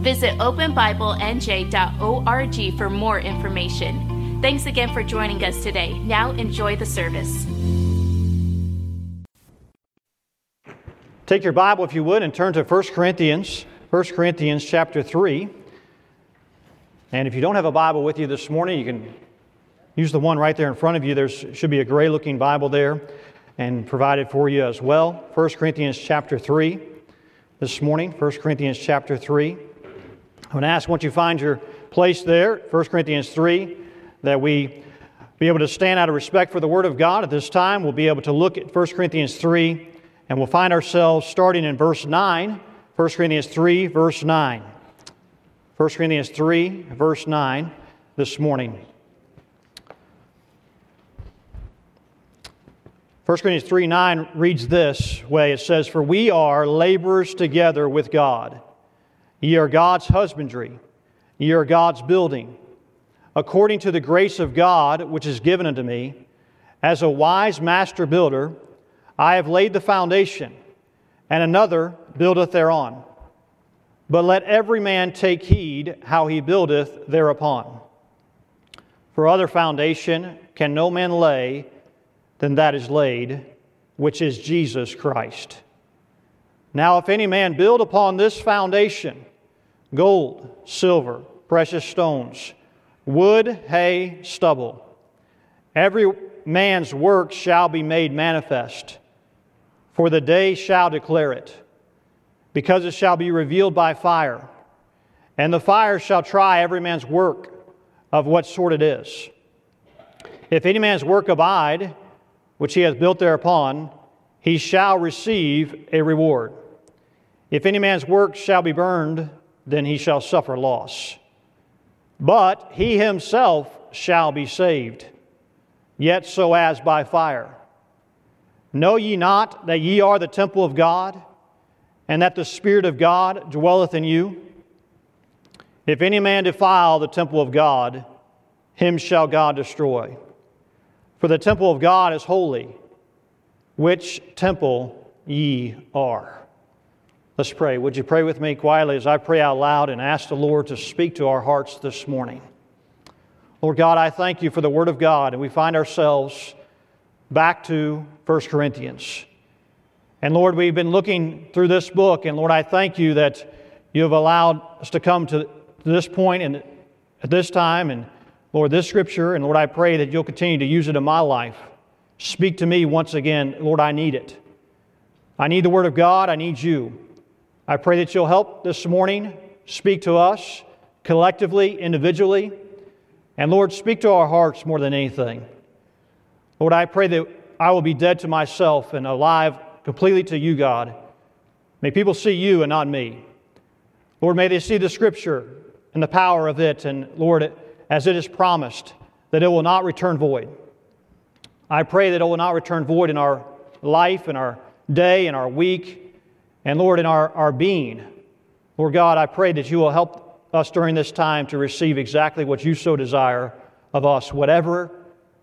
Visit openbiblenj.org for more information. Thanks again for joining us today. Now enjoy the service. Take your Bible, if you would, and turn to 1 Corinthians, 1 Corinthians chapter 3. And if you don't have a Bible with you this morning, you can use the one right there in front of you. There should be a gray looking Bible there and provided for you as well. 1 Corinthians chapter 3 this morning, 1 Corinthians chapter 3. I'm going to ask once you find your place there, 1 Corinthians 3, that we be able to stand out of respect for the Word of God. At this time, we'll be able to look at 1 Corinthians 3, and we'll find ourselves starting in verse 9. 1 Corinthians 3, verse 9. 1 Corinthians 3, verse 9, this morning. 1 Corinthians 3 9 reads this way it says, For we are laborers together with God. Ye are God's husbandry, ye are God's building. According to the grace of God which is given unto me, as a wise master builder, I have laid the foundation, and another buildeth thereon. But let every man take heed how he buildeth thereupon. For other foundation can no man lay than that is laid, which is Jesus Christ. Now, if any man build upon this foundation, gold, silver, precious stones, wood, hay, stubble. Every man's work shall be made manifest, for the day shall declare it, because it shall be revealed by fire. And the fire shall try every man's work of what sort it is. If any man's work abide, which he hath built thereupon, he shall receive a reward. If any man's work shall be burned, then he shall suffer loss. But he himself shall be saved, yet so as by fire. Know ye not that ye are the temple of God, and that the Spirit of God dwelleth in you? If any man defile the temple of God, him shall God destroy. For the temple of God is holy, which temple ye are. Let's pray. Would you pray with me quietly as I pray out loud and ask the Lord to speak to our hearts this morning? Lord God, I thank you for the Word of God, and we find ourselves back to 1 Corinthians. And Lord, we've been looking through this book, and Lord, I thank you that you have allowed us to come to this point and at this time, and Lord, this scripture, and Lord, I pray that you'll continue to use it in my life. Speak to me once again. Lord, I need it. I need the Word of God. I need you. I pray that you'll help this morning speak to us collectively, individually, and Lord, speak to our hearts more than anything. Lord, I pray that I will be dead to myself and alive completely to you, God. May people see you and not me. Lord, may they see the scripture and the power of it, and Lord, as it is promised, that it will not return void. I pray that it will not return void in our life, in our day, in our week, and Lord, in our, our being, Lord God, I pray that you will help us during this time to receive exactly what you so desire of us, whatever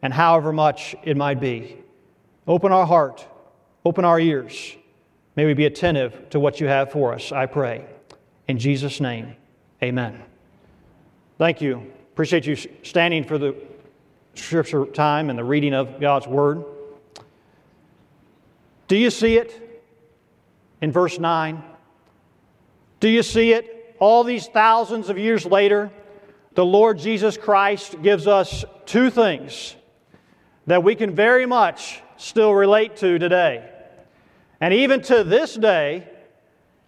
and however much it might be. Open our heart, open our ears. May we be attentive to what you have for us, I pray. In Jesus' name, amen. Thank you. Appreciate you standing for the scripture time and the reading of God's word. Do you see it? In verse 9? Do you see it? All these thousands of years later, the Lord Jesus Christ gives us two things that we can very much still relate to today. And even to this day,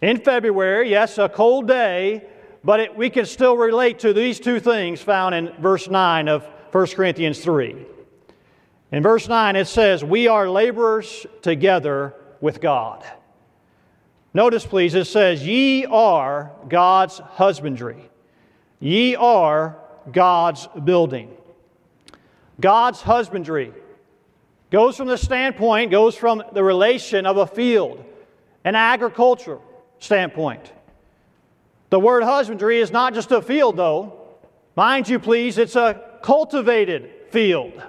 in February, yes, a cold day, but it, we can still relate to these two things found in verse 9 of 1 Corinthians 3. In verse 9, it says, We are laborers together with God. Notice, please, it says, Ye are God's husbandry. Ye are God's building. God's husbandry goes from the standpoint, goes from the relation of a field, an agricultural standpoint. The word husbandry is not just a field, though. Mind you, please, it's a cultivated field.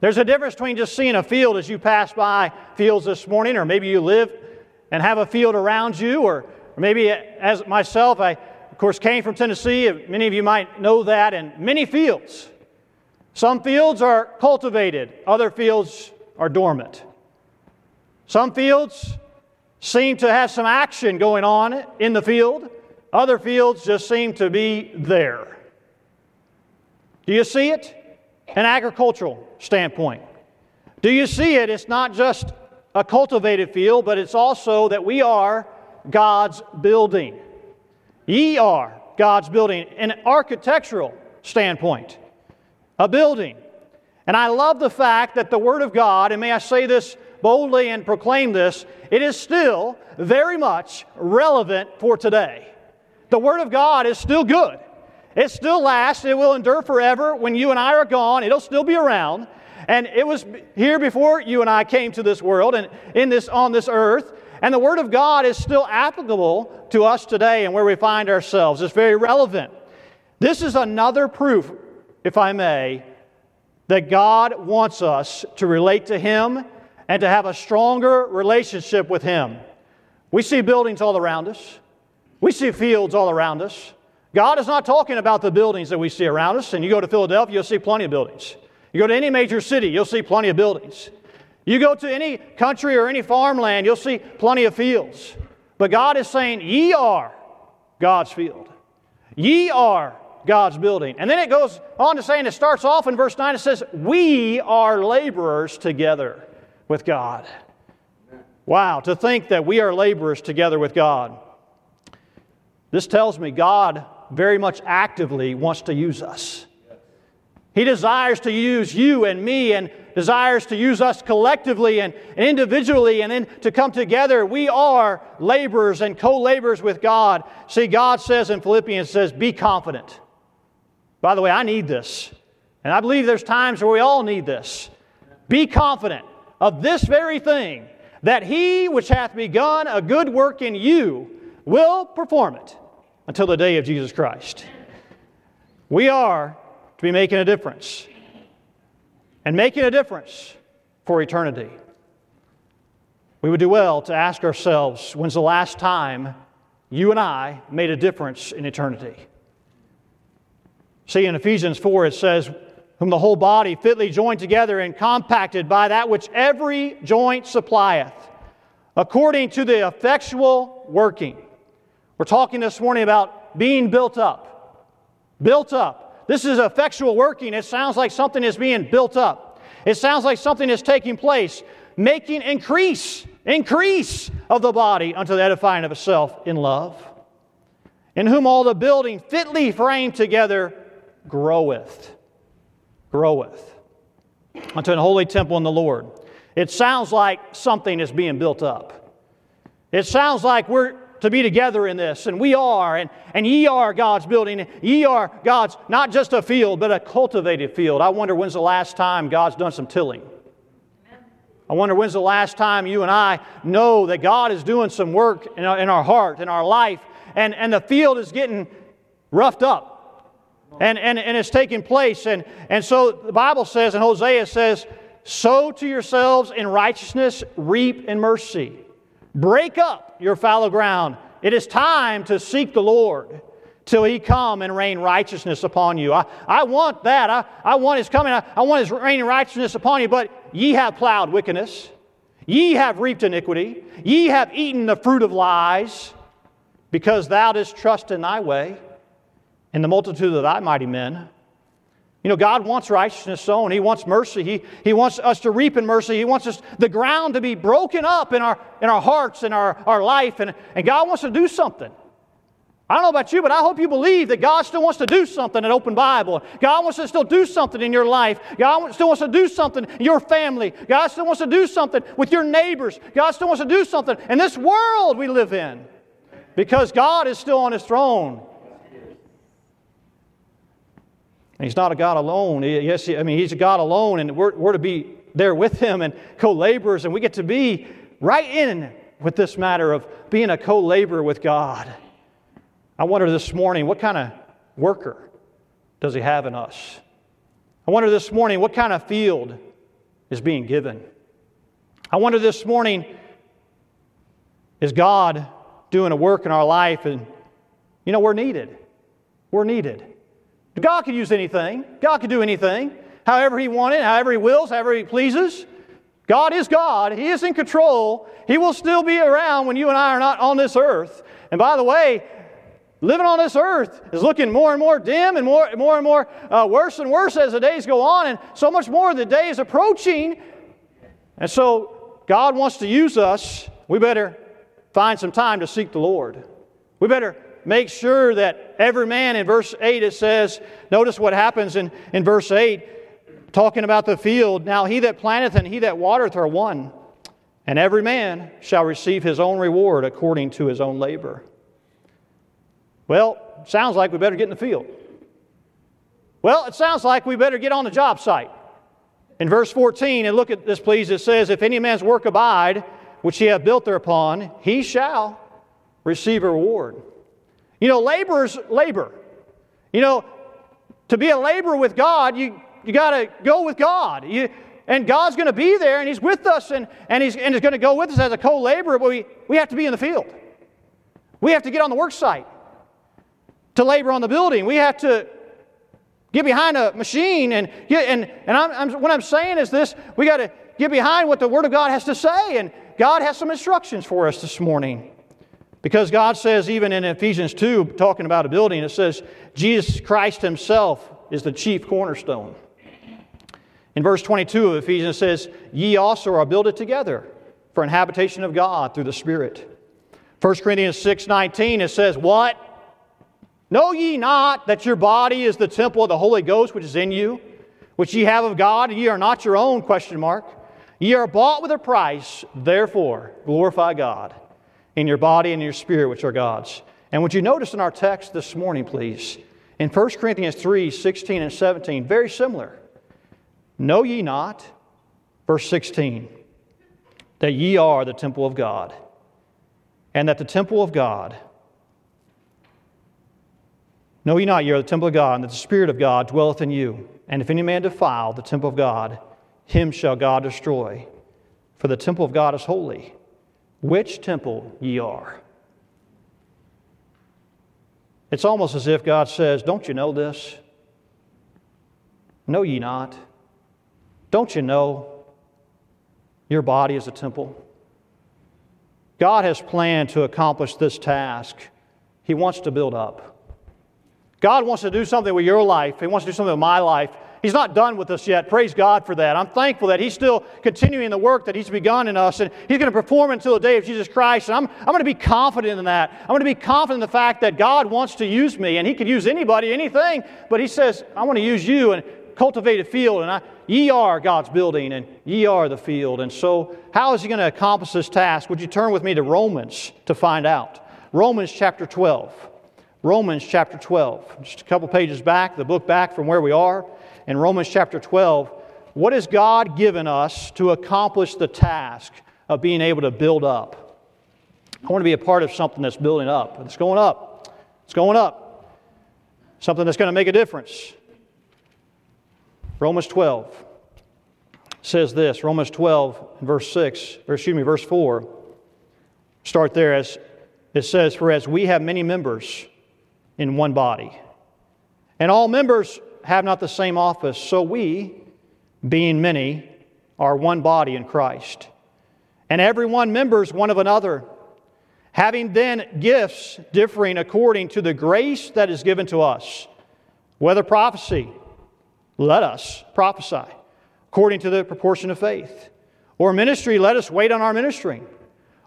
There's a difference between just seeing a field as you pass by fields this morning, or maybe you live and have a field around you, or maybe as myself, I, of course, came from Tennessee. Many of you might know that, and many fields. Some fields are cultivated, other fields are dormant. Some fields seem to have some action going on in the field, other fields just seem to be there. Do you see it? An agricultural standpoint. Do you see it? It's not just a cultivated field, but it's also that we are God's building. Ye are God's building. An architectural standpoint, a building. And I love the fact that the Word of God, and may I say this boldly and proclaim this, it is still very much relevant for today. The Word of God is still good. It still lasts. It will endure forever. When you and I are gone, it'll still be around. And it was here before you and I came to this world and in this on this earth. And the Word of God is still applicable to us today and where we find ourselves. It's very relevant. This is another proof, if I may, that God wants us to relate to Him and to have a stronger relationship with Him. We see buildings all around us, we see fields all around us. God is not talking about the buildings that we see around us. And you go to Philadelphia, you'll see plenty of buildings. You go to any major city, you'll see plenty of buildings. You go to any country or any farmland, you'll see plenty of fields. But God is saying, Ye are God's field. Ye are God's building. And then it goes on to say, and it starts off in verse 9, it says, We are laborers together with God. Wow, to think that we are laborers together with God. This tells me God very much actively wants to use us. He desires to use you and me and desires to use us collectively and, individually and then to come together. We are laborers and co laborers with God. See, God says in Philippians, says, be confident. By the way, I need this. And I believe there's times where we all need this. Be confident of this very thing, that he which hath begun a good work in you will perform it until the day of Jesus Christ. We are to be making a difference and making a difference for eternity. We would do well to ask ourselves when's the last time you and I made a difference in eternity? See, in Ephesians 4, it says, Whom the whole body fitly joined together and compacted by that which every joint supplieth, according to the effectual working we're talking this morning about being built up. Built up. This is effectual working. It sounds like something is being built up. It sounds like something is taking place, making increase, increase of the body unto the edifying of itself in love. In whom all the building fitly framed together groweth. Groweth. Unto an holy temple in the Lord. It sounds like something is being built up. It sounds like we're to be together in this, and we are, and, and ye are God's building. Ye are God's, not just a field, but a cultivated field. I wonder when's the last time God's done some tilling. I wonder when's the last time you and I know that God is doing some work in our, in our heart, in our life, and, and the field is getting roughed up. And, and, and it's taking place. And, and so the Bible says, and Hosea says, sow to yourselves in righteousness, reap in mercy. Break up your fallow ground. It is time to seek the Lord till he come and rain righteousness upon you. I, I want that. I, I want his coming. I, I want his raining righteousness upon you. But ye have plowed wickedness. Ye have reaped iniquity. Ye have eaten the fruit of lies, because thou didst trust in thy way, in the multitude of thy mighty men. You know, God wants righteousness sown. He wants mercy. He, he wants us to reap in mercy. He wants us, the ground to be broken up in our, in our hearts, in our, our life. And, and God wants to do something. I don't know about you, but I hope you believe that God still wants to do something at Open Bible. God wants to still do something in your life. God still wants to do something in your family. God still wants to do something with your neighbors. God still wants to do something in this world we live in because God is still on His throne. And He's not a God alone. Yes, I mean, He's a God alone, and we're, we're to be there with Him and co laborers, and we get to be right in with this matter of being a co laborer with God. I wonder this morning, what kind of worker does He have in us? I wonder this morning, what kind of field is being given? I wonder this morning, is God doing a work in our life? And, you know, we're needed. We're needed. God could use anything, God could do anything, however He wanted, however He wills, however He pleases. God is God. He is in control. He will still be around when you and I are not on this earth. And by the way, living on this earth is looking more and more dim and more, more and more uh, worse and worse as the days go on, and so much more the day is approaching. And so, God wants to use us. We better find some time to seek the Lord. We better make sure that every man, in verse 8, it says, notice what happens in, in verse 8, talking about the field. Now, he that planteth and he that watereth are one, and every man shall receive his own reward according to his own labor. Well, sounds like we better get in the field. Well, it sounds like we better get on the job site. In verse 14, and look at this, please, it says, If any man's work abide, which he hath built thereupon, he shall receive a reward. You know, laborers labor. You know, to be a laborer with God, you, you got to go with God. You, and God's going to be there, and He's with us, and, and, He's, and he's going to go with us as a co laborer, but we, we have to be in the field. We have to get on the work site to labor on the building. We have to get behind a machine and get, and, and I'm, I'm, what I'm saying is this we got to get behind what the Word of God has to say. And God has some instructions for us this morning. Because God says, even in Ephesians 2, talking about a building, it says, Jesus Christ Himself is the chief cornerstone. In verse 22 of Ephesians, it says, Ye also are builded together for an habitation of God through the Spirit. 1 Corinthians 6 19, it says, What? Know ye not that your body is the temple of the Holy Ghost which is in you, which ye have of God, and ye are not your own? Question mark. Ye are bought with a price, therefore glorify God in your body and your spirit, which are God's. And would you notice in our text this morning, please, in 1 Corinthians 3 16 and 17, very similar. Know ye not, verse 16, that ye are the temple of God, and that the temple of God, know ye not, ye are the temple of God, and that the Spirit of God dwelleth in you. And if any man defile the temple of God, him shall God destroy. For the temple of God is holy, which temple ye are. It's almost as if God says, Don't you know this? Know ye not? Don't you know your body is a temple? God has planned to accomplish this task. He wants to build up. God wants to do something with your life. He wants to do something with my life. He's not done with us yet. Praise God for that. I'm thankful that He's still continuing the work that He's begun in us, and He's going to perform until the day of Jesus Christ. And I'm, I'm going to be confident in that. I'm going to be confident in the fact that God wants to use me, and He could use anybody, anything, but He says, I want to use you and cultivate a field, and I, ye are God's building, and ye are the field. And so, how is He going to accomplish this task? Would you turn with me to Romans to find out? Romans chapter 12. Romans chapter 12. Just a couple pages back, the book back from where we are. In Romans chapter 12, what has God given us to accomplish the task of being able to build up? I want to be a part of something that's building up. It's going up. It's going up. Something that's going to make a difference. Romans 12 says this Romans 12, verse 6, or excuse me, verse 4. Start there as it says, For as we have many members, in one body. And all members have not the same office, so we, being many, are one body in Christ. And every one members one of another, having then gifts differing according to the grace that is given to us. Whether prophecy, let us prophesy according to the proportion of faith. Or ministry, let us wait on our ministering.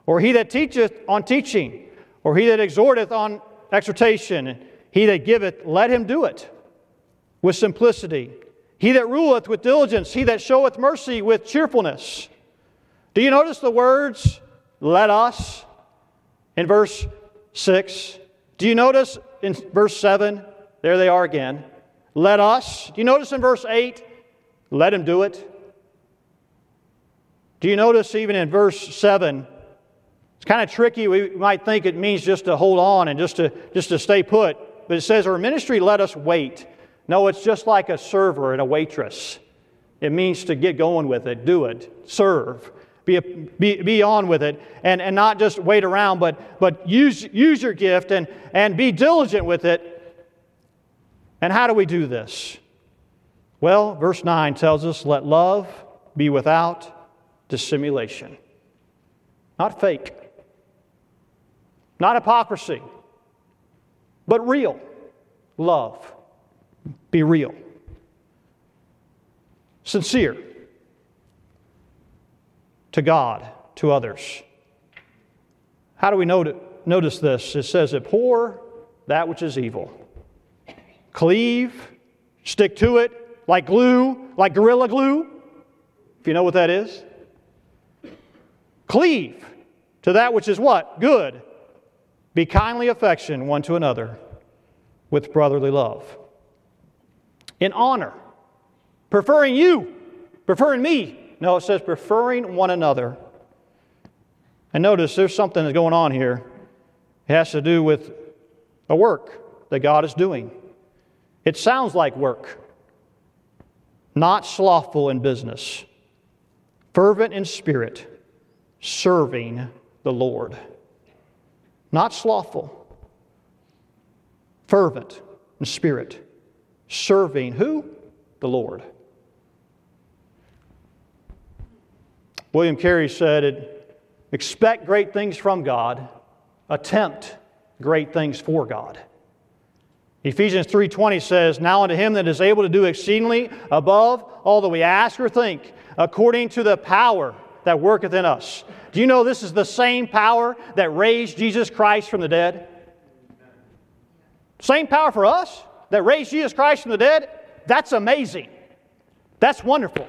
Or he that teacheth on teaching. Or he that exhorteth on exhortation, he that giveth, let him do it with simplicity. He that ruleth with diligence, he that showeth mercy with cheerfulness. Do you notice the words, let us, in verse 6? Do you notice in verse 7? There they are again. Let us. Do you notice in verse 8? Let him do it. Do you notice even in verse 7? It's kind of tricky. We might think it means just to hold on and just to, just to stay put. But it says, Our ministry let us wait. No, it's just like a server and a waitress. It means to get going with it, do it, serve, be, be, be on with it, and, and not just wait around, but, but use, use your gift and, and be diligent with it. And how do we do this? Well, verse 9 tells us, Let love be without dissimulation. Not fake, not hypocrisy, but real love. Be real. Sincere to God, to others. How do we notice this? It says, Abhor that which is evil. Cleave, stick to it like glue, like gorilla glue, if you know what that is. Cleave to that which is what? Good. Be kindly affection one to another with brotherly love in honor, preferring you, preferring me. No, it says preferring one another. And notice there's something that's going on here. It has to do with a work that God is doing. It sounds like work, not slothful in business, fervent in spirit, serving the Lord. Not slothful, fervent in spirit, serving who? The Lord. William Carey said, Expect great things from God, attempt great things for God. Ephesians 3:20 says, "Now unto him that is able to do exceedingly above all that we ask or think, according to the power that worketh in us." Do you know this is the same power that raised Jesus Christ from the dead? Same power for us that raised Jesus Christ from the dead, that's amazing. That's wonderful.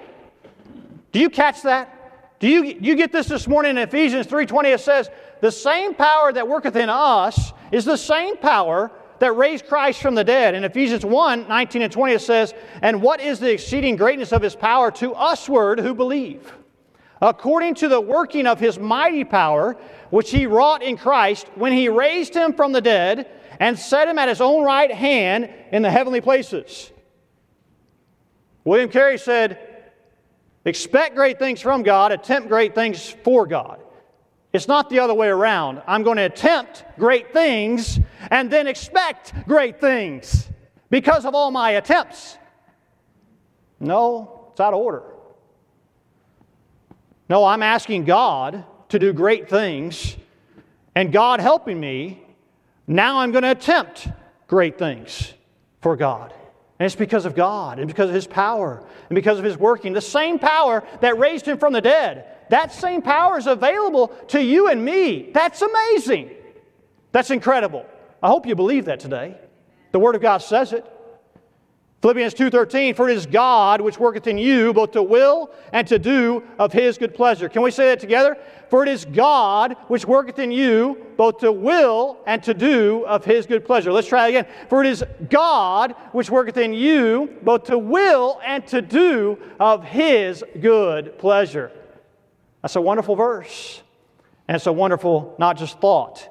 Do you catch that? Do you, you get this this morning in Ephesians 3:20 it says, "The same power that worketh in us is the same power that raised Christ from the dead." In Ephesians 1, 19 and 20 it says, "And what is the exceeding greatness of his power to usward who believe? According to the working of his mighty power, which he wrought in Christ when he raised him from the dead and set him at his own right hand in the heavenly places. William Carey said, Expect great things from God, attempt great things for God. It's not the other way around. I'm going to attempt great things and then expect great things because of all my attempts. No, it's out of order. No, I'm asking God to do great things and God helping me now I'm going to attempt great things for God. And it's because of God and because of His power and because of His working. The same power that raised Him from the dead, that same power is available to you and me. That's amazing. That's incredible. I hope you believe that today. The Word of God says it. Philippians 2:13 for it is God which worketh in you both to will and to do of his good pleasure. Can we say that together? For it is God which worketh in you both to will and to do of his good pleasure. Let's try it again. For it is God which worketh in you both to will and to do of his good pleasure. That's a wonderful verse. And it's a wonderful not just thought,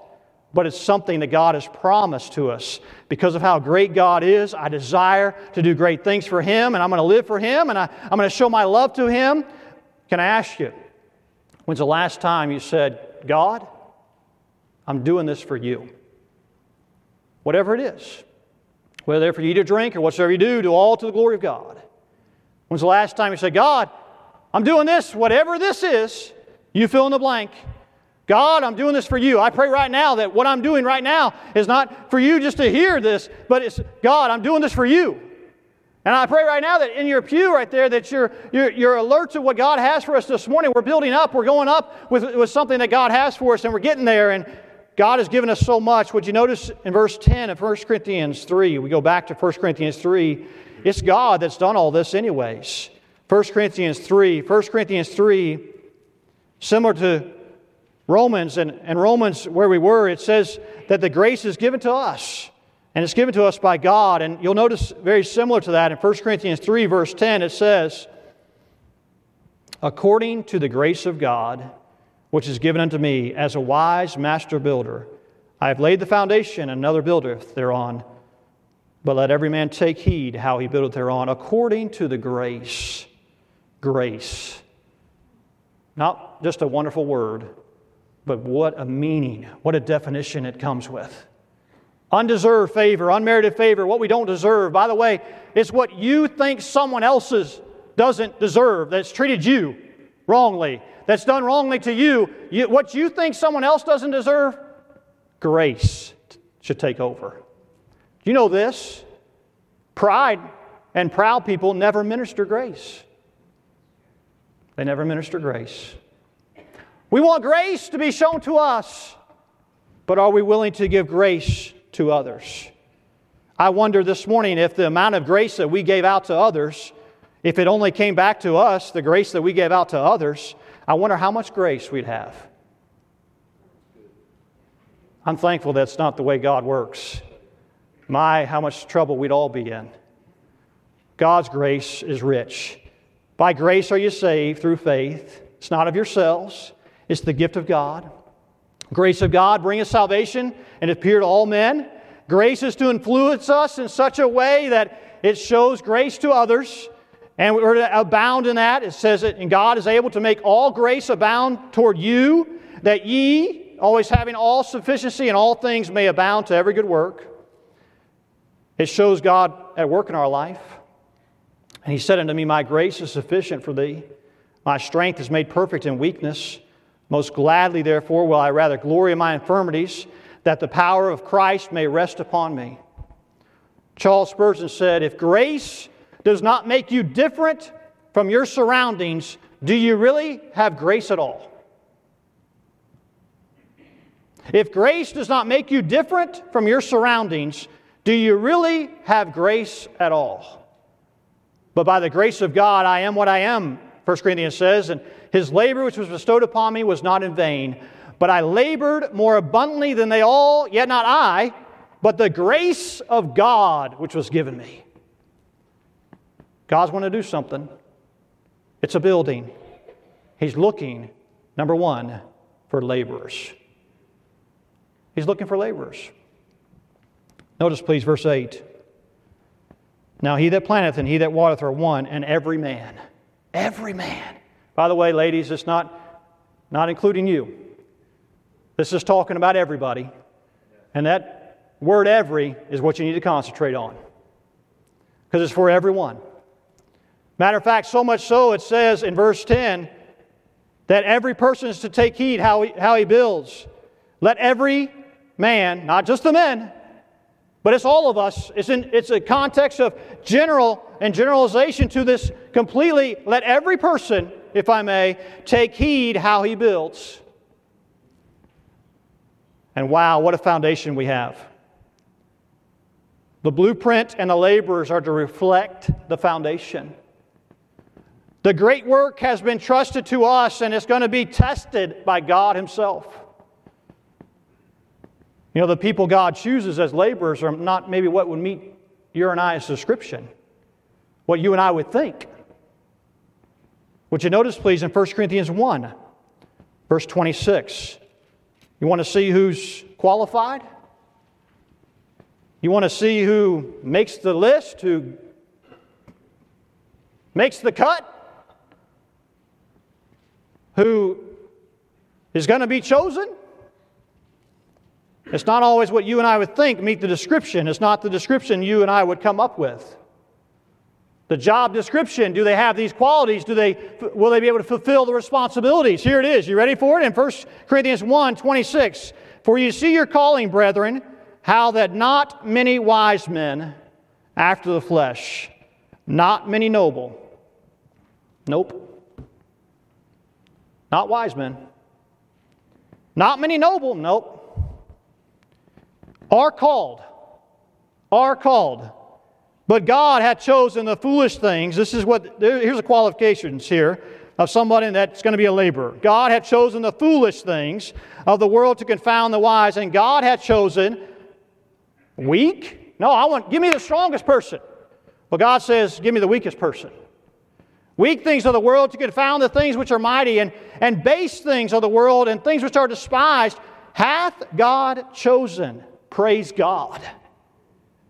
but it's something that God has promised to us. Because of how great God is, I desire to do great things for Him, and I'm going to live for Him, and I, am going to show my love to Him. Can I ask you, when's the last time you said, God, I'm doing this for you? Whatever it is, whether for you to drink or whatsoever you do, do all to the glory of God. When's the last time you said, God, I'm doing this, whatever this is, you fill in the blank. God, I'm doing this for you. I pray right now that what I'm doing right now is not for you just to hear this, but it's God, I'm doing this for you. And I pray right now that in your pew right there, that you're, you're, you're alert to what God has for us this morning. We're building up, we're going up with, with something that God has for us, and we're getting there. And God has given us so much. Would you notice in verse 10 of 1 Corinthians 3, we go back to 1 Corinthians 3, it's God that's done all this, anyways. 1 Corinthians 3, 1 Corinthians 3, similar to Romans, and, and Romans, where we were, it says that the grace is given to us, and it's given to us by God. And you'll notice very similar to that in 1 Corinthians 3, verse 10, it says, According to the grace of God, which is given unto me as a wise master builder. I have laid the foundation, and another buildeth thereon. But let every man take heed how he buildeth thereon, according to the grace. Grace. Not just a wonderful word, but what a meaning, what a definition it comes with. Undeserved favor, unmerited favor, what we don't deserve. By the way, it's what you think someone else's doesn't deserve that's treated you wrongly that's done wrongly to you, you, what you think someone else doesn't deserve, grace should take over. You know this? Pride and proud people never minister grace. They never minister grace. We want grace to be shown to us, but are we willing to give grace to others? I wonder this morning if the amount of grace that we gave out to others, if it only came back to us, the grace that we gave out to others, I wonder how much grace we'd have. I'm thankful that's not the way God works. My, how much trouble we'd all be in. God's grace is rich. By grace are you saved through faith. It's not of yourselves, it's the gift of God. Grace of God bringeth salvation and appear to all men. Grace is to influence us in such a way that it shows grace to others. And we're to abound in that. It says that and God is able to make all grace abound toward you, that ye, always having all sufficiency in all things, may abound to every good work. It shows God at work in our life. And he said unto me, My grace is sufficient for thee. My strength is made perfect in weakness. Most gladly, therefore, will I rather glory in my infirmities, that the power of Christ may rest upon me. Charles Spurgeon said, If grace does not make you different from your surroundings, do you really have grace at all? If grace does not make you different from your surroundings, do you really have grace at all? But by the grace of God, I am what I am, 1 Corinthians says, and his labor which was bestowed upon me was not in vain. But I labored more abundantly than they all, yet not I, but the grace of God which was given me. God's want to do something. It's a building. He's looking, number one, for laborers. He's looking for laborers. Notice, please, verse 8. Now he that planteth and he that watereth are one, and every man, every man. By the way, ladies, it's not, not including you. This is talking about everybody. And that word every is what you need to concentrate on. Because it's for everyone. Matter of fact, so much so it says in verse 10 that every person is to take heed how he, how he builds. Let every man, not just the men, but it's all of us. It's, in, it's a context of general and generalization to this completely. Let every person, if I may, take heed how he builds. And wow, what a foundation we have. The blueprint and the laborers are to reflect the foundation. The great work has been trusted to us and it's going to be tested by God Himself. You know, the people God chooses as laborers are not maybe what would meet your and I's description, what you and I would think. Would you notice, please, in 1 Corinthians 1, verse 26? You want to see who's qualified? You want to see who makes the list, who makes the cut? who is going to be chosen? It's not always what you and I would think meet the description. It's not the description you and I would come up with. The job description, do they have these qualities? Do they, will they be able to fulfill the responsibilities? Here it is. You ready for it? In 1 Corinthians 1 26. For you see your calling, brethren, how that not many wise men after the flesh, not many noble. Nope. Not wise men. Not many noble, nope. Are called, are called. But God hath chosen the foolish things. This is what, here's the qualifications here of somebody that's going to be a laborer. God hath chosen the foolish things of the world to confound the wise, and God hath chosen weak. No, I want, give me the strongest person. But God says, give me the weakest person. Weak things of the world to confound the things which are mighty, and, and base things of the world and things which are despised, hath God chosen. Praise God.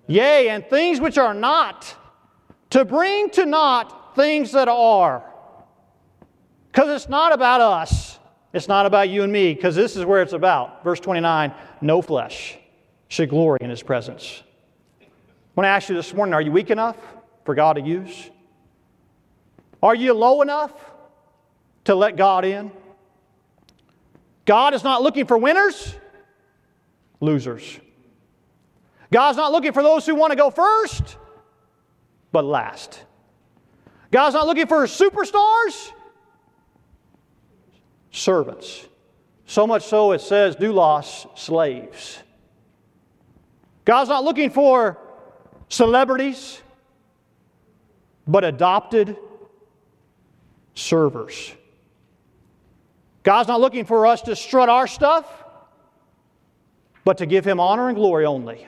Yea, and things which are not, to bring to naught things that are. Because it's not about us. It's not about you and me, because this is where it's about. Verse 29 no flesh should glory in his presence. I want to ask you this morning are you weak enough for God to use? Are you low enough to let God in? God is not looking for winners, losers. God's not looking for those who want to go first, but last. God's not looking for superstars, servants. So much so it says, doulos, slaves. God's not looking for celebrities, but adopted servers. God's not looking for us to strut our stuff, but to give Him honor and glory only.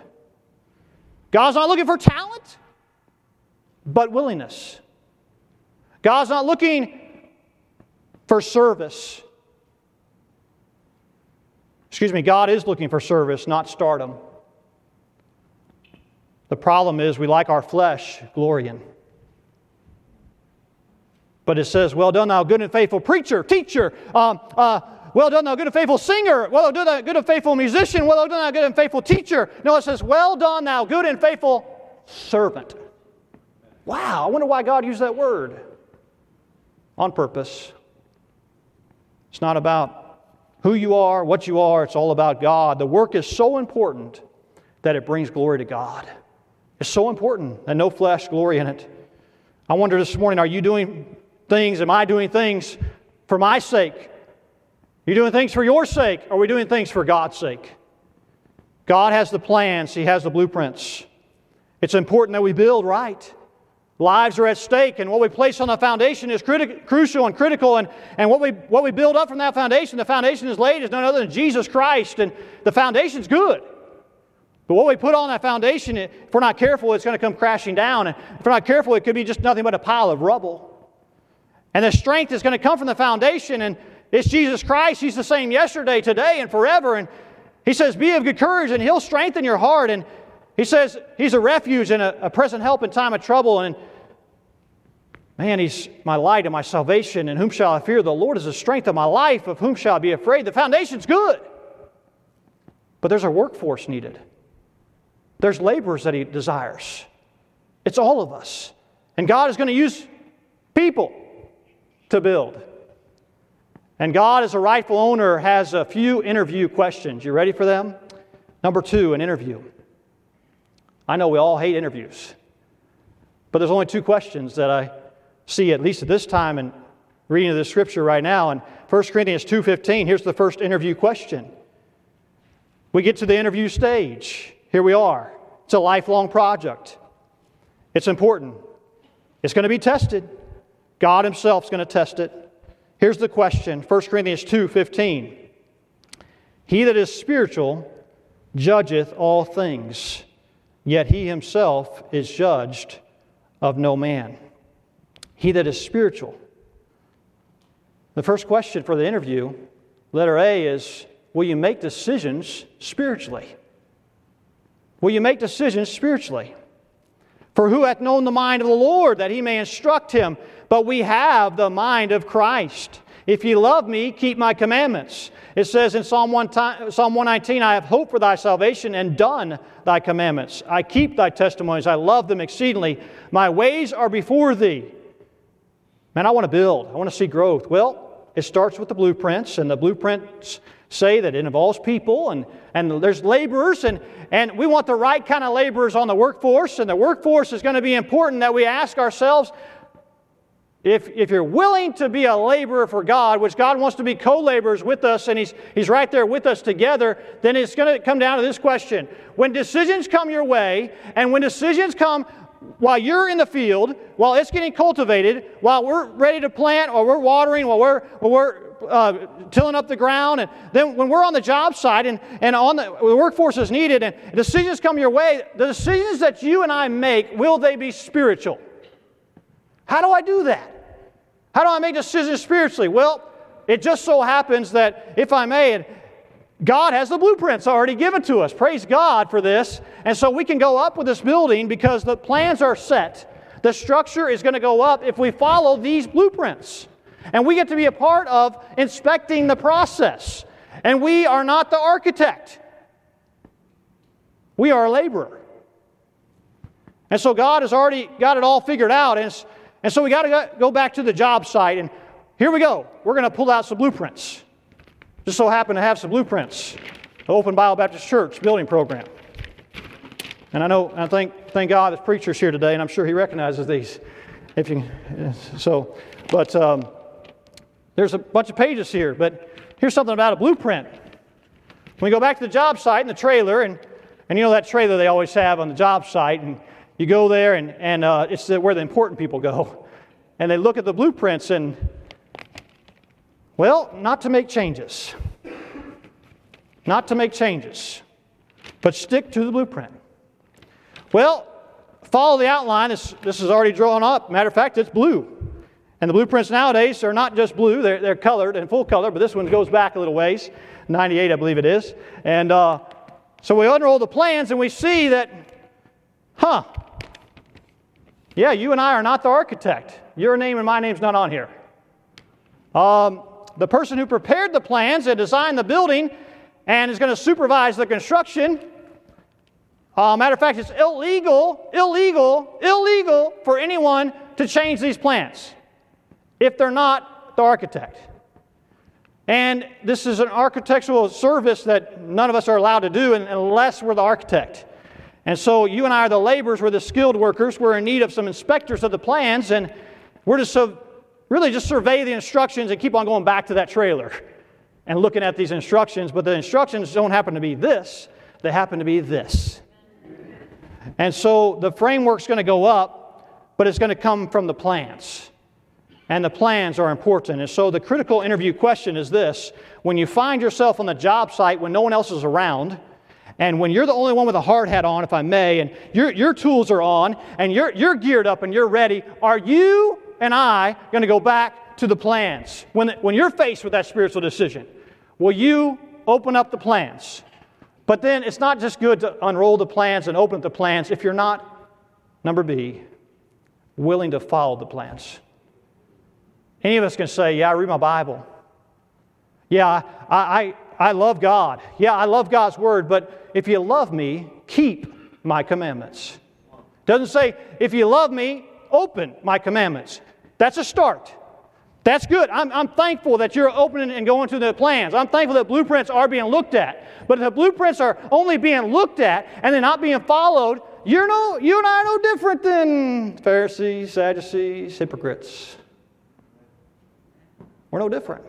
God's not looking for talent, but willingness. God's not looking for service. Excuse me, God is looking for service, not stardom. The problem is we like our flesh glorying. But it says, Well done, thou good and faithful preacher, teacher, um, uh, well done, thou good and faithful singer. Well done, thou good and faithful musician. Well done, thou good and faithful teacher. No, it says, Well done, thou good and faithful servant. Wow, I wonder why God used that word. On purpose. It's not about who you are, what you are, it's all about God. The work is so important that it brings glory to God. It's so important and no flesh glory in it. I wonder this morning are you doing things? Am I doing things for my sake? Are you doing things for your sake? Or are we doing things for God's sake? God has the plans, He has the blueprints. It's important that we build right. Lives are at stake, and what we place on the foundation is criti- crucial and critical. And, and what, we, what we build up from that foundation, the foundation is laid, is none other than Jesus Christ. And the foundation's good. But what we put on that foundation, if we're not careful, it's going to come crashing down. And if we're not careful, it could be just nothing but a pile of rubble. And the strength is going to come from the foundation, and it's Jesus Christ. He's the same yesterday, today, and forever. And He says, Be of good courage, and He'll strengthen your heart. And He says, He's a refuge and a, a present help in time of trouble. And man, He's my light and my salvation. And whom shall I fear? The Lord is the strength of my life. Of whom shall I be afraid? The foundation's good. But there's a workforce needed, there's laborers that He desires. It's all of us. And God is going to use people to build. And God, as a rightful owner, has a few interview questions. You ready for them? Number two, an interview. I know we all hate interviews, but there's only two questions that I see, at least at this time in reading of the scripture right now. In 1 Corinthians 2.15, here's the first interview question. We get to the interview stage. Here we are. It's a lifelong project. It's important. It's going to be tested. God Himself is going to test it. Here's the question 1 Corinthians 2 15. He that is spiritual judgeth all things, yet he himself is judged of no man. He that is spiritual. The first question for the interview, letter A, is Will you make decisions spiritually? Will you make decisions spiritually? For who hath known the mind of the Lord that he may instruct him? But we have the mind of Christ. If ye love me, keep my commandments. It says in Psalm, 119, I have hope for thy salvation and done thy commandments. I keep thy testimonies. I love them exceedingly. My ways are before thee. Man, I want to build. I want to see growth. Well, it starts with the blueprints, and the blueprints say that it involves people, and, and there's laborers, and, and we want the right kind of laborers on the workforce, and the workforce is going to be important that we ask ourselves if, if you're willing to be a laborer for God, which God wants to be co laborers with us, and he's, he's right there with us together, then it's going to come down to this question. When decisions come your way, and when decisions come while you're in the field, while it's getting cultivated, while we're ready to plant, or we're watering, while we're, while we're uh, tilling up the ground, and then when we're on the job site and, and on the, the workforce is needed, and decisions come your way, the decisions that you and I make, will they be spiritual? How do I do that? How do I make decisions spiritually? Well, it just so happens that, if I may, God has the blueprints already given to us. Praise God for this. And so we can go up with this building because the plans are set. The structure is going to go up if we follow these blueprints. And we get to be a part of inspecting the process. And we are not the architect, we are a laborer. And so God has already got it all figured out. And, and so we got to go back to the job site. And here we go. We're going to pull out some blueprints. Just so happen to have some blueprints. The Open Bible Baptist Church building program. And I know, I thank, thank God there's preachers here today, and I'm sure he recognizes these. If you, so, but um, there's a bunch of pages here, but here's something about a blueprint. When we go back to the job site and the trailer, and, and you know that trailer they always have on the job site, and you go there, and, and uh, it's where the important people go. And they look at the blueprints, and, well, not to make changes. Not to make changes, but stick to the blueprint. Well, follow the outline. This, this is already drawn up. Matter of fact, it's blue. And the blueprints nowadays are not just blue, they're, they're colored and full color, but this one goes back a little ways, 98, I believe it is. And uh, so we unroll the plans and we see that, huh, yeah, you and I are not the architect. Your name and my name's not on here. Um, the person who prepared the plans and designed the building and is going to supervise the construction. Uh, matter of fact, it's illegal, illegal, illegal for anyone to change these plans if they're not the architect. And this is an architectural service that none of us are allowed to do unless we're the architect. And so you and I are the laborers, we're the skilled workers, we're in need of some inspectors of the plans, and we're just so really just survey the instructions and keep on going back to that trailer and looking at these instructions. But the instructions don't happen to be this, they happen to be this. And so the framework's going to go up, but it's going to come from the plans and the plans are important. And so the critical interview question is this when you find yourself on the job site when no one else is around, and when you're the only one with a hard hat on, if I may, and your, your tools are on, and you're, you're geared up and you're ready, are you and I going to go back to the plans? When, when you're faced with that spiritual decision, will you open up the plans? But then it's not just good to unroll the plans and open up the plans if you're not, number B, willing to follow the plans. Any of us can say, Yeah, I read my Bible. Yeah, I, I, love God. Yeah, I love God's Word, but if you love me, keep my commandments. Doesn't say, if you love me, open my commandments. That's a start. That's good. I'm, I'm thankful that you're opening and going to the plans. I'm thankful that blueprints are being looked at. But if the blueprints are only being looked at and they're not being followed, you're no, you and I are no different than Pharisees, Sadducees, hypocrites. We're no different.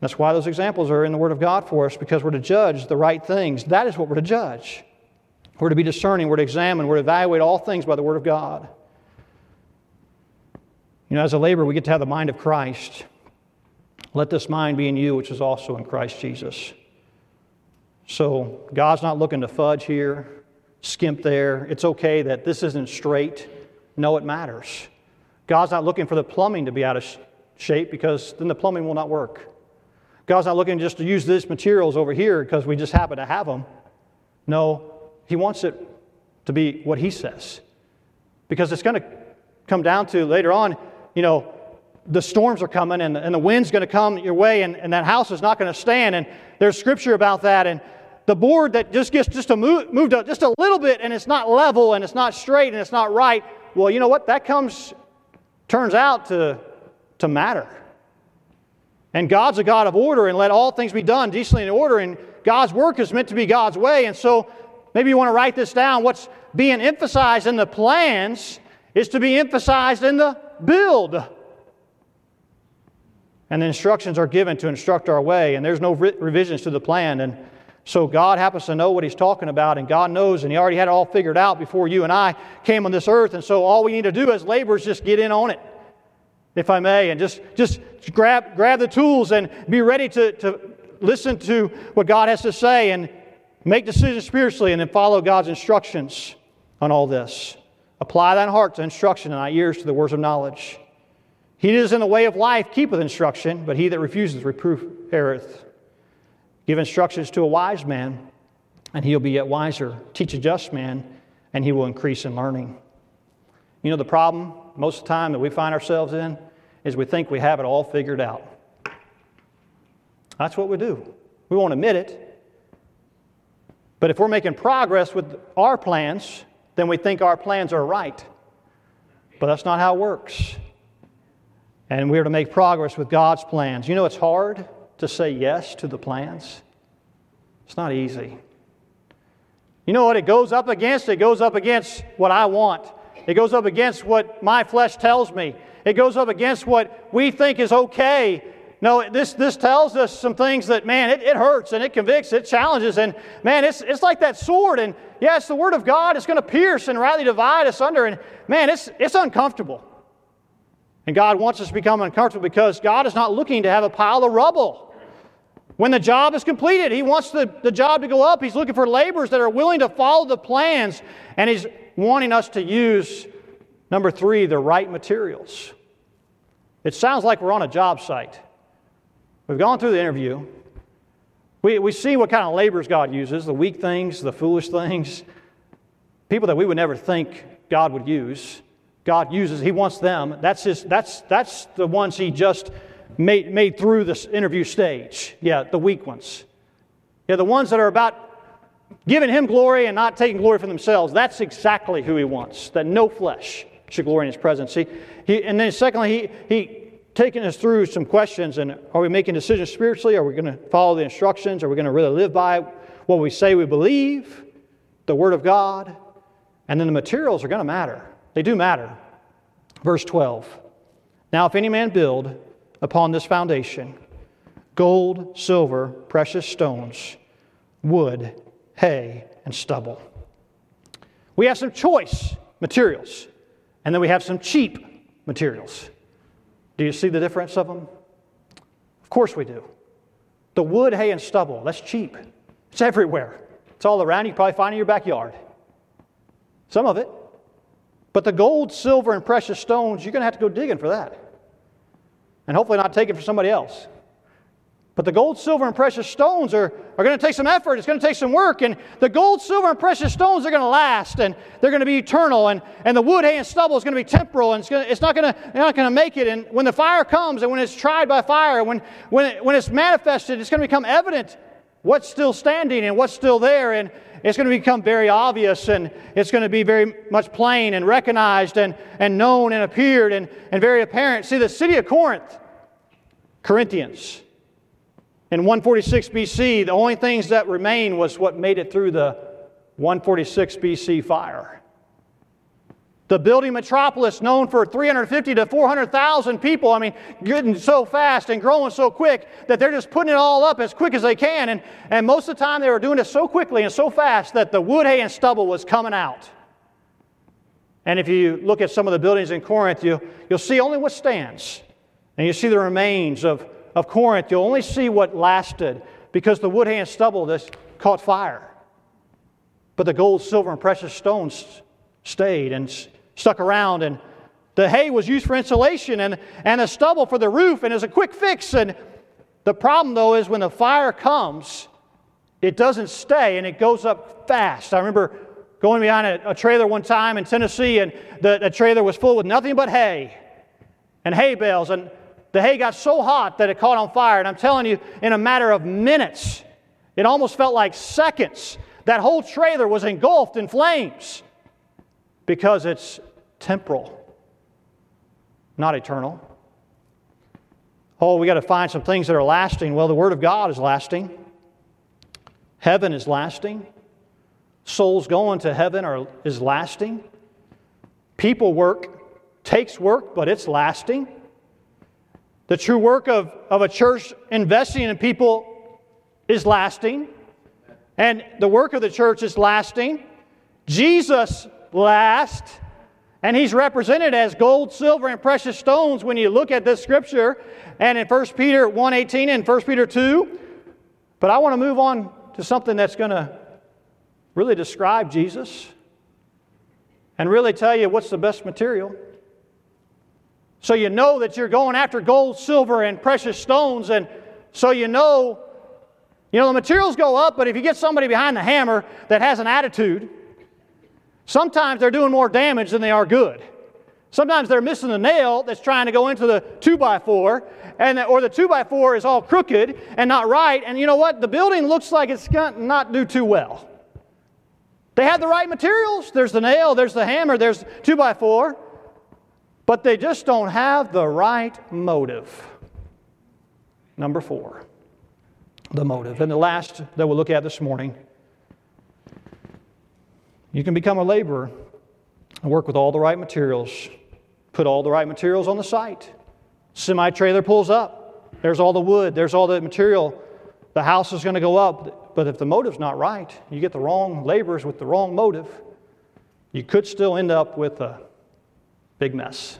That's why those examples are in the Word of God for us, because we're to judge the right things. That is what we're to judge. We're to be discerning, we're to examine, we're to evaluate all things by the Word of God. You know, as a laborer, we get to have the mind of Christ. Let this mind be in you, which is also in Christ Jesus. So, God's not looking to fudge here, skimp there. It's okay that this isn't straight. No, it matters. God's not looking for the plumbing to be out of shape because then the plumbing will not work. God's not looking just to use these materials over here because we just happen to have them. No, He wants it to be what He says. Because it's going to come down to later on, you know, the storms are coming and, and the wind's going to come your way and, and that house is not going to stand. And there's scripture about that. And the board that just gets just a move, moved up just a little bit and it's not level and it's not straight and it's not right. Well, you know what? That comes, turns out to to matter. And God's a God of order, and let all things be done decently in order. And God's work is meant to be God's way. And so maybe you want to write this down. What's being emphasized in the plans is to be emphasized in the build. And the instructions are given to instruct our way, and there's no re- revisions to the plan. And so God happens to know what He's talking about, and God knows, and He already had it all figured out before you and I came on this earth. And so all we need to do as laborers just get in on it, if I may, and just, just grab, grab the tools and be ready to, to listen to what God has to say and make decisions spiritually, and then follow God's instructions on all this. Apply thine heart to instruction, and thy ears to the words of knowledge. He that is in the way of life keepeth instruction, but he that refuseth reproof erreth. Give instructions to a wise man, and he'll be yet wiser. Teach a just man, and he will increase in learning. You know, the problem most of the time that we find ourselves in is we think we have it all figured out. That's what we do. We won't admit it. But if we're making progress with our plans, then we think our plans are right. But that's not how it works. And we're to make progress with God's plans. You know, it's hard to say yes to the plans, it's not easy. You know what it goes up against? It goes up against what I want. It goes up against what my flesh tells me. It goes up against what we think is okay. No, this, this tells us some things that, man, it, it hurts and it convicts, it challenges, and man, it's, it's like that sword. And yes, the Word of God is going to pierce and rightly divide us under, and man, it's, it's uncomfortable. And God wants us to become uncomfortable because God is not looking to have a pile of rubble. When the job is completed, He wants the, the job to go up. He's looking for laborers that are willing to follow the plans, and He's wanting us to use, number three, the right materials. It sounds like we're on a job site. We've gone through the interview. We, we see what kind of laborers God uses the weak things, the foolish things, people that we would never think God would use. God uses, He wants them. That's, his, that's, that's the ones He just made, made through this interview stage. Yeah, the weak ones. Yeah, the ones that are about giving Him glory and not taking glory for themselves. That's exactly who He wants, that no flesh should glory in His presence. He, he, and then, secondly, He, he taking us through some questions and are we making decisions spiritually? Are we going to follow the instructions? Are we going to really live by what we say we believe, the Word of God? And then the materials are going to matter. They do matter. Verse 12 Now, if any man build upon this foundation gold, silver, precious stones, wood, hay, and stubble. We have some choice materials, and then we have some cheap materials. Do you see the difference of them? Of course we do. The wood, hay, and stubble, that's cheap. It's everywhere. It's all around. You probably find in your backyard. Some of it. But the gold, silver, and precious stones, you're going to have to go digging for that. And hopefully not take it for somebody else. But the gold, silver, and precious stones are, are going to take some effort. It's going to take some work. And the gold, silver, and precious stones are going to last and they're going to be eternal. And, and the wood, hay, and stubble is going to be temporal and it's, going to, it's not going to, not going to make it. And when the fire comes and when it's tried by fire, when, when, it, when it's manifested, it's going to become evident what's still standing and what's still there. And it's going to become very obvious and it's going to be very much plain and recognized and, and known and appeared and, and very apparent. See, the city of Corinth, Corinthians, in 146 BC, the only things that remain was what made it through the 146 BC fire. The building metropolis, known for 350 to 400,000 people, I mean, getting so fast and growing so quick that they're just putting it all up as quick as they can. And, and most of the time, they were doing it so quickly and so fast that the wood, hay, and stubble was coming out. And if you look at some of the buildings in Corinth, you, you'll see only what stands. And you see the remains of of Corinth, you'll only see what lasted because the wood, hay, and stubble just caught fire. But the gold, silver, and precious stones stayed and stuck around. And the hay was used for insulation and, and the stubble for the roof and as a quick fix. And the problem, though, is when the fire comes, it doesn't stay and it goes up fast. I remember going behind a, a trailer one time in Tennessee, and the, the trailer was full with nothing but hay and hay bales. And the hay got so hot that it caught on fire. And I'm telling you, in a matter of minutes, it almost felt like seconds, that whole trailer was engulfed in flames because it's temporal, not eternal. Oh, we got to find some things that are lasting. Well, the Word of God is lasting, heaven is lasting, souls going to heaven are, is lasting, people work takes work, but it's lasting. The true work of, of a church investing in people is lasting. And the work of the church is lasting. Jesus lasts. And he's represented as gold, silver, and precious stones when you look at this scripture and in 1 Peter 1.18 and 1 Peter 2. But I want to move on to something that's going to really describe Jesus and really tell you what's the best material. So you know that you're going after gold, silver, and precious stones, and so you know, you know, the materials go up, but if you get somebody behind the hammer that has an attitude, Sometimes they're doing more damage than they are good. Sometimes they're missing the nail that's trying to go into the 2 by 4 and the, or the 2 by 4 is all crooked and not right. And you know what? The building looks like it's going to not do too well. They had the right materials. There's the nail, there's the hammer, there's 2 by 4 but they just don't have the right motive. Number four, the motive. And the last that we'll look at this morning you can become a laborer and work with all the right materials, put all the right materials on the site. Semi trailer pulls up, there's all the wood, there's all the material. The house is going to go up, but if the motive's not right, you get the wrong laborers with the wrong motive, you could still end up with a big mess.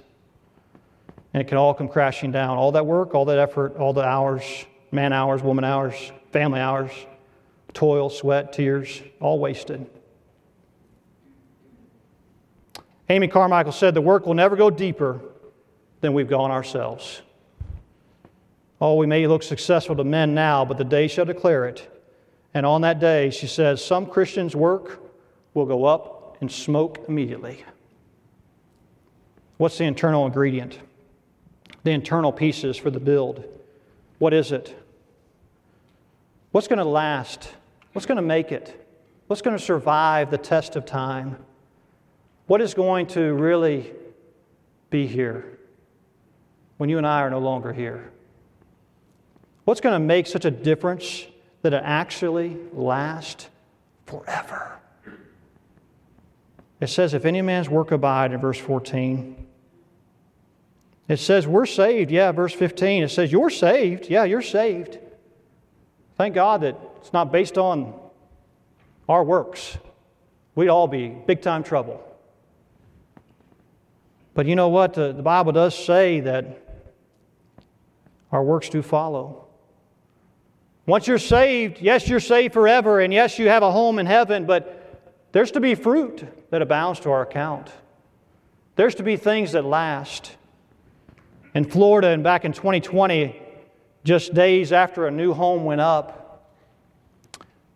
And it can all come crashing down. All that work, all that effort, all the hours, man hours, woman hours, family hours, toil, sweat, tears, all wasted. Amy Carmichael said, The work will never go deeper than we've gone ourselves. Oh, we may look successful to men now, but the day shall declare it. And on that day, she says, some Christians' work will go up in smoke immediately. What's the internal ingredient? The internal pieces for the build. What is it? What's going to last? What's going to make it? What's going to survive the test of time? What is going to really be here when you and I are no longer here? What's going to make such a difference that it actually lasts forever? It says, if any man's work abide in verse 14. It says, we're saved. Yeah, verse 15. It says, you're saved. Yeah, you're saved. Thank God that it's not based on our works. We'd all be big time trouble. But you know what? The, the Bible does say that our works do follow. Once you're saved, yes, you're saved forever, and yes, you have a home in heaven, but there's to be fruit that abounds to our account. There's to be things that last. In Florida, and back in 2020, just days after a new home went up,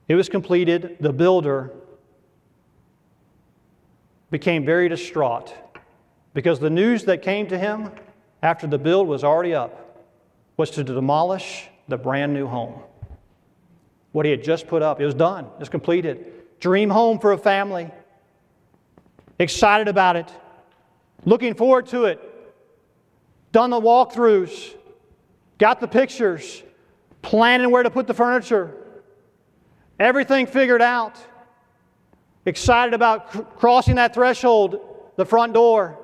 it was completed. The builder became very distraught because the news that came to him after the build was already up was to demolish the brand new home. What he had just put up, it was done, it was completed. Dream home for a family. Excited about it, looking forward to it. Done the walkthroughs, got the pictures, planning where to put the furniture, everything figured out. Excited about cr- crossing that threshold, the front door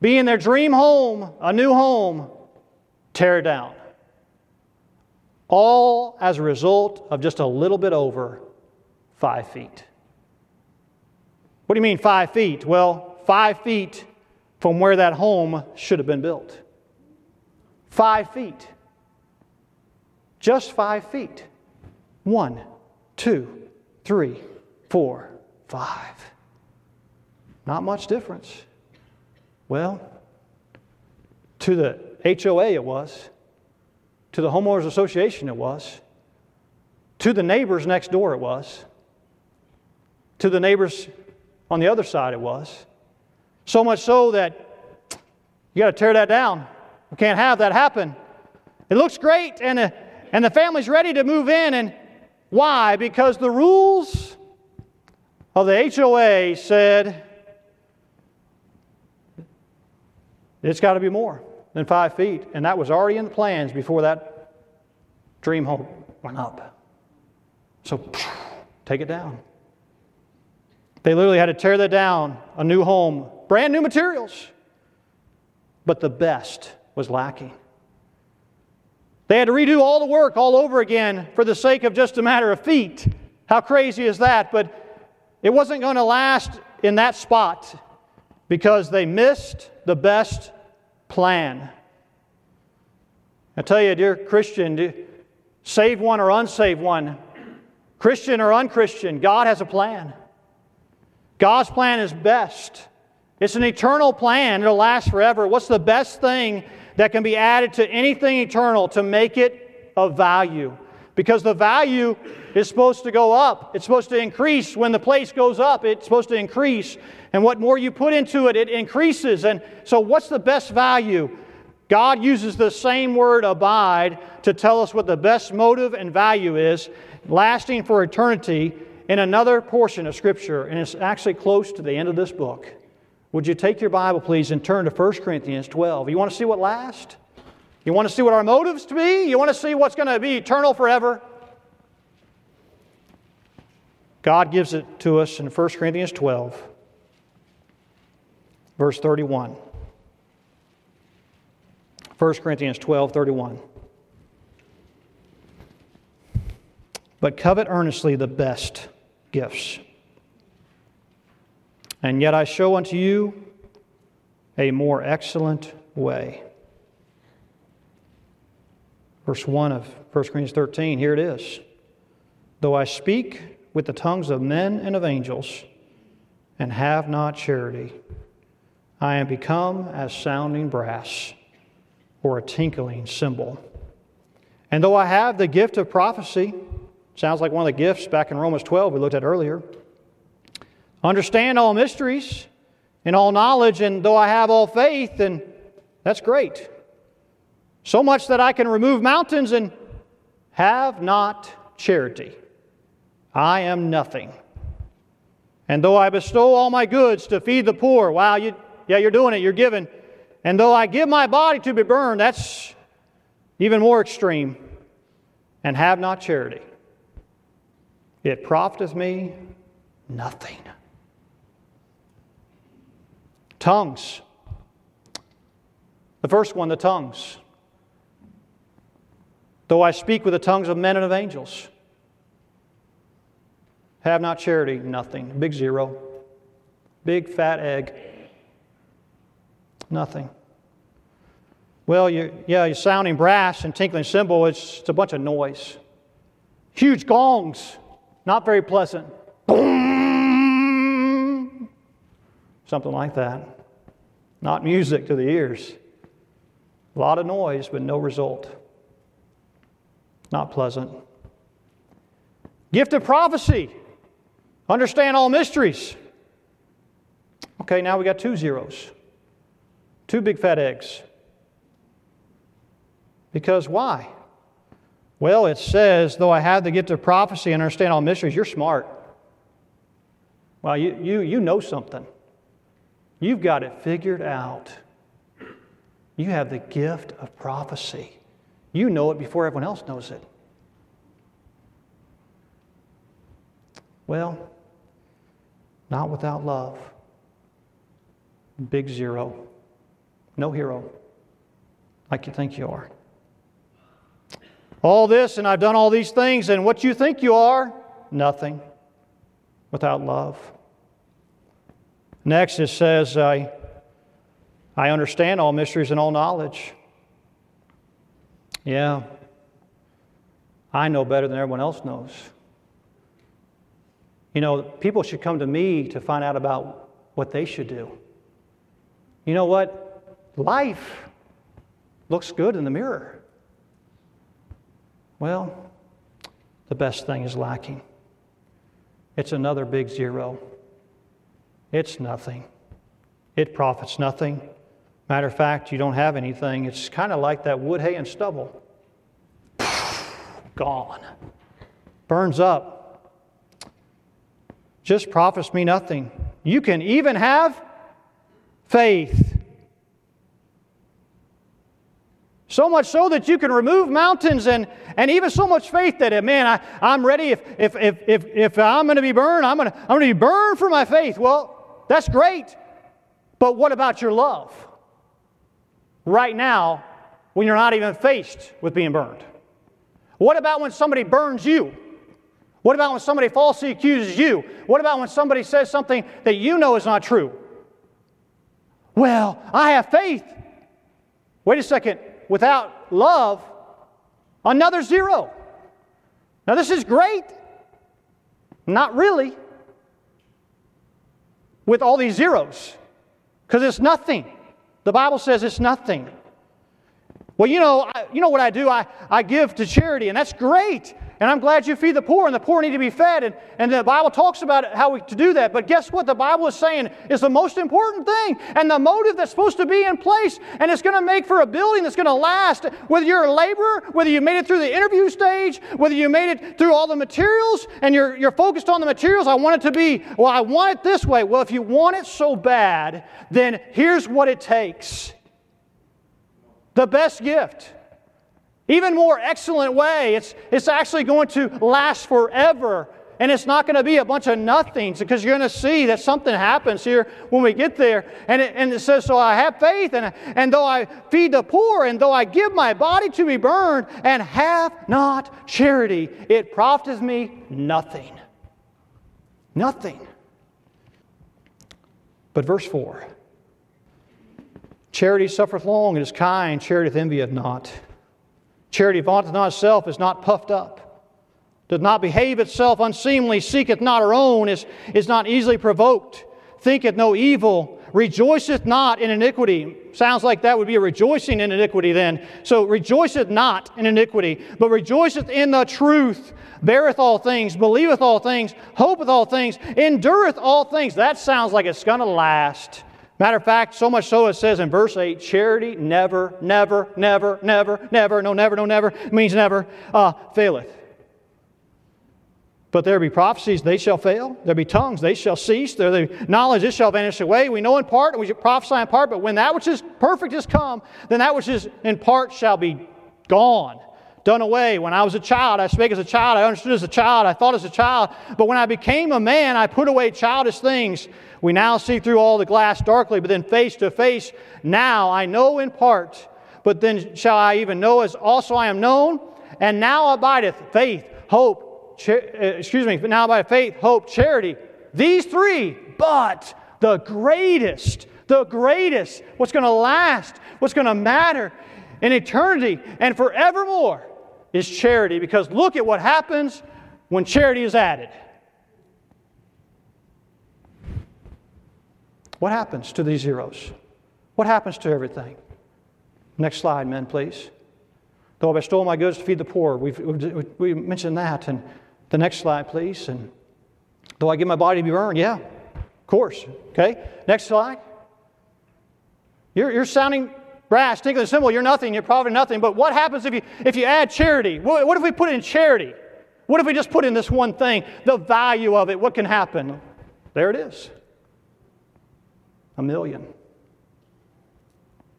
be in their dream home, a new home, tear it down. All as a result of just a little bit over five feet. What do you mean five feet? Well, five feet from where that home should have been built. Five feet. Just five feet. One, two, three, four, five. Not much difference. Well, to the HOA it was, to the Homeowners Association it was, to the neighbors next door it was, to the neighbors on the other side it was. So much so that you got to tear that down. We can't have that happen. It looks great, and, uh, and the family's ready to move in. And why? Because the rules of the HOA said It's got to be more than five feet. And that was already in the plans before that dream home went up. So take it down. They literally had to tear that down, a new home, brand new materials, but the best was lacking. They had to redo all the work all over again for the sake of just a matter of feet. How crazy is that? But it wasn't going to last in that spot because they missed the best plan. I tell you, dear Christian, save one or unsave one, Christian or unchristian, God has a plan. God's plan is best. It's an eternal plan, it'll last forever. What's the best thing that can be added to anything eternal to make it of value? Because the value is supposed to go up. It's supposed to increase. When the place goes up, it's supposed to increase. And what more you put into it, it increases. And so, what's the best value? God uses the same word abide to tell us what the best motive and value is, lasting for eternity, in another portion of Scripture. And it's actually close to the end of this book. Would you take your Bible, please, and turn to 1 Corinthians 12? You want to see what lasts? You want to see what our motives to be? You want to see what's going to be eternal forever? God gives it to us in 1 Corinthians 12, verse 31. 1 Corinthians 12, 31. But covet earnestly the best gifts. And yet I show unto you a more excellent way. Verse 1 of 1 Corinthians 13, here it is. Though I speak with the tongues of men and of angels, and have not charity, I am become as sounding brass or a tinkling cymbal. And though I have the gift of prophecy, sounds like one of the gifts back in Romans 12 we looked at earlier, understand all mysteries and all knowledge, and though I have all faith, and that's great. So much that I can remove mountains and have not charity. I am nothing. And though I bestow all my goods to feed the poor, wow, you, yeah, you're doing it, you're giving. And though I give my body to be burned, that's even more extreme, and have not charity, it profiteth me nothing. Tongues. The first one, the tongues. Though I speak with the tongues of men and of angels, have not charity, nothing. Big zero. Big fat egg. Nothing. Well, you, yeah, you're sounding brass and tinkling cymbal, it's, it's a bunch of noise. Huge gongs, not very pleasant. Boom! Something like that. Not music to the ears. A lot of noise, but no result. Not pleasant. Gift of prophecy. Understand all mysteries. Okay, now we got two zeros. Two big fat eggs. Because why? Well, it says, though I have the gift of prophecy and understand all mysteries, you're smart. Well, you, you, you know something. You've got it figured out. You have the gift of prophecy. You know it before everyone else knows it. Well, not without love. Big zero. No hero like you think you are. All this, and I've done all these things, and what you think you are, nothing without love. Next, it says, I, I understand all mysteries and all knowledge. Yeah, I know better than everyone else knows. You know, people should come to me to find out about what they should do. You know what? Life looks good in the mirror. Well, the best thing is lacking. It's another big zero. It's nothing. It profits nothing. Matter of fact, you don't have anything. It's kind of like that wood, hay, and stubble. Gone. Burns up just profits me nothing. You can even have faith. So much so that you can remove mountains and, and even so much faith that, uh, man, I, I'm ready. If, if, if, if, if I'm going to be burned, I'm going to, I'm going to be burned for my faith. Well, that's great. But what about your love? Right now when you're not even faced with being burned? What about when somebody burns you? What about when somebody falsely accuses you? What about when somebody says something that you know is not true? Well, I have faith. Wait a second. Without love, another zero. Now, this is great. Not really. With all these zeros, because it's nothing. The Bible says it's nothing. Well, you know, I, you know what I do? I, I give to charity, and that's great. And I'm glad you feed the poor, and the poor need to be fed. And, and the Bible talks about how we to do that. But guess what? The Bible is saying is the most important thing, and the motive that's supposed to be in place, and it's going to make for a building that's going to last. Whether you're a laborer, whether you made it through the interview stage, whether you made it through all the materials, and you're, you're focused on the materials, I want it to be, well, I want it this way. Well, if you want it so bad, then here's what it takes the best gift even more excellent way. It's, it's actually going to last forever. And it's not going to be a bunch of nothings because you're going to see that something happens here when we get there. And it, and it says, So I have faith, and, and though I feed the poor, and though I give my body to be burned, and have not charity, it profiteth me nothing. Nothing. But verse 4 Charity suffereth long and is kind, charity envieth not. Charity vaunteth not itself, is not puffed up, doth not behave itself unseemly, seeketh not her own, is, is not easily provoked, thinketh no evil, rejoiceth not in iniquity. Sounds like that would be a rejoicing in iniquity then. So rejoiceth not in iniquity, but rejoiceth in the truth, beareth all things, believeth all things, hopeth all things, endureth all things. That sounds like it's going to last. Matter of fact, so much so it says in verse 8 charity never, never, never, never, never, no, never, no, never means never, uh, faileth. But there be prophecies, they shall fail. There be tongues, they shall cease. There be knowledge, it shall vanish away. We know in part, and we prophesy in part, but when that which is perfect is come, then that which is in part shall be gone, done away. When I was a child, I spake as a child, I understood as a child, I thought as a child. But when I became a man, I put away childish things. We now see through all the glass darkly, but then face to face. Now I know in part, but then shall I even know as also I am known. And now abideth faith, hope, uh, excuse me, but now by faith, hope, charity. These three, but the greatest, the greatest, what's going to last, what's going to matter in eternity and forevermore is charity. Because look at what happens when charity is added. What happens to these zeros? What happens to everything? Next slide, men, please. Though I bestow my goods to feed the poor, we've, we mentioned that. And the next slide, please. And though I give my body to be burned, yeah, of course. Okay, next slide. You're, you're sounding brash, thinking simple. You're nothing. You're probably nothing. But what happens if you if you add charity? What, what if we put in charity? What if we just put in this one thing? The value of it. What can happen? There it is a million.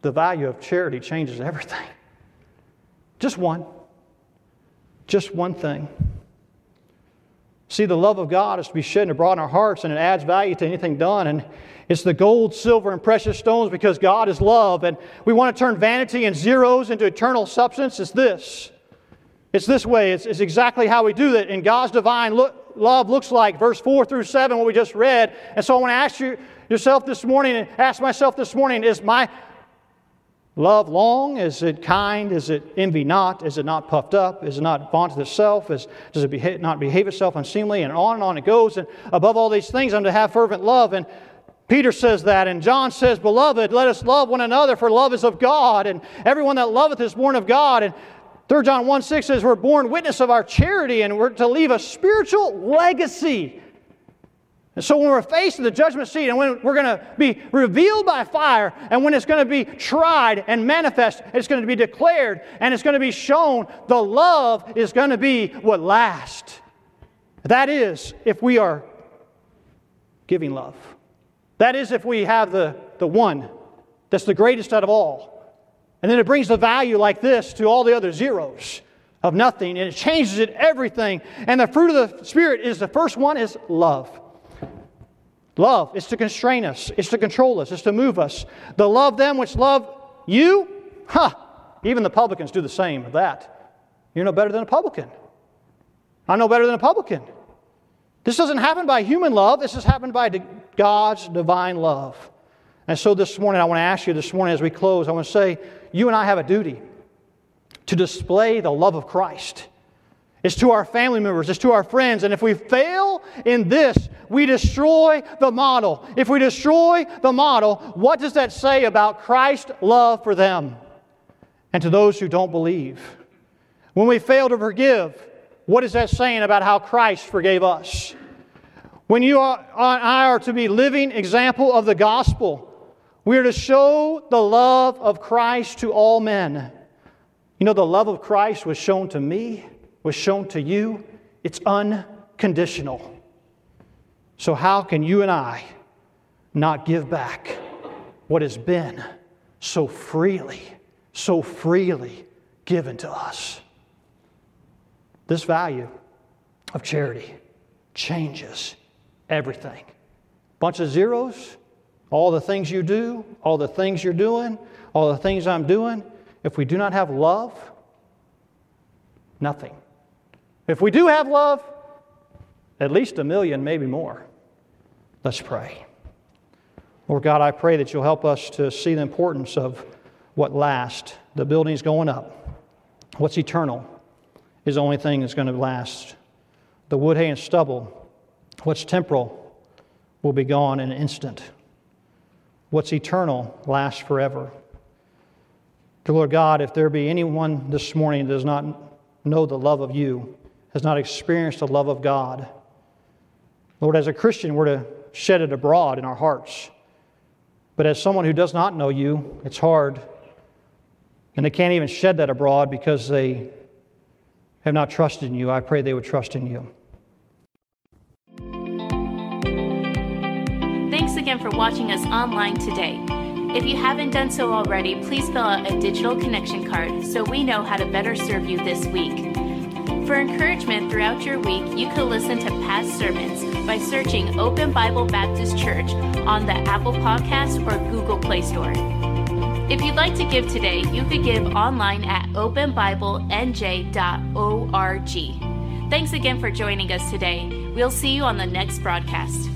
The value of charity changes everything. Just one. Just one thing. See, the love of God is to be shed and abroad in our hearts, and it adds value to anything done. And it's the gold, silver, and precious stones because God is love. And we want to turn vanity and zeros into eternal substance. It's this. It's this way. It's, it's exactly how we do that. In God's divine look, love looks like, verse 4 through 7, what we just read. And so I want to ask you yourself this morning and ask myself this morning is my love long? Is it kind? Is it envy not? Is it not puffed up? Is it not vaunted itself? Is, does it behave, not behave itself unseemly? And on and on it goes. And above all these things, I'm to have fervent love. And Peter says that, and John says, Beloved, let us love one another, for love is of God, and everyone that loveth is born of God. And 3 John 1 6 says, We're born witness of our charity, and we're to leave a spiritual legacy and so when we're faced with the judgment seat and when we're going to be revealed by fire and when it's going to be tried and manifest, it's going to be declared and it's going to be shown, the love is going to be what lasts. That is, if we are giving love. That is, if we have the, the one that's the greatest out of all. And then it brings the value like this to all the other zeros of nothing and it changes it everything. And the fruit of the Spirit is the first one is love. Love is to constrain us, it's to control us, it's to move us. The love them which love You? Huh. Even the publicans do the same with that. You're no better than a publican. I'm no better than a publican. This doesn't happen by human love, this has happened by God's divine love. And so this morning, I want to ask you this morning as we close, I want to say, you and I have a duty to display the love of Christ. It's to our family members, it's to our friends. And if we fail in this, we destroy the model. If we destroy the model, what does that say about Christ's love for them and to those who don't believe? When we fail to forgive, what is that saying about how Christ forgave us? When you and I are to be living example of the gospel, we are to show the love of Christ to all men. You know, the love of Christ was shown to me, was shown to you. It's unconditional. So, how can you and I not give back what has been so freely, so freely given to us? This value of charity changes everything. Bunch of zeros, all the things you do, all the things you're doing, all the things I'm doing, if we do not have love, nothing. If we do have love, at least a million, maybe more. Let's pray. Lord God, I pray that you'll help us to see the importance of what lasts. The building's going up. What's eternal is the only thing that's going to last. The wood, hay, and stubble, what's temporal, will be gone in an instant. What's eternal lasts forever. Dear Lord God, if there be anyone this morning that does not know the love of you, has not experienced the love of God, Lord, as a Christian, we're to shed it abroad in our hearts. But as someone who does not know you, it's hard. And they can't even shed that abroad because they have not trusted in you. I pray they would trust in you. Thanks again for watching us online today. If you haven't done so already, please fill out a digital connection card so we know how to better serve you this week. For encouragement throughout your week, you can listen to past sermons by searching Open Bible Baptist Church on the Apple Podcast or Google Play Store. If you'd like to give today, you could give online at openbiblenj.org. Thanks again for joining us today. We'll see you on the next broadcast.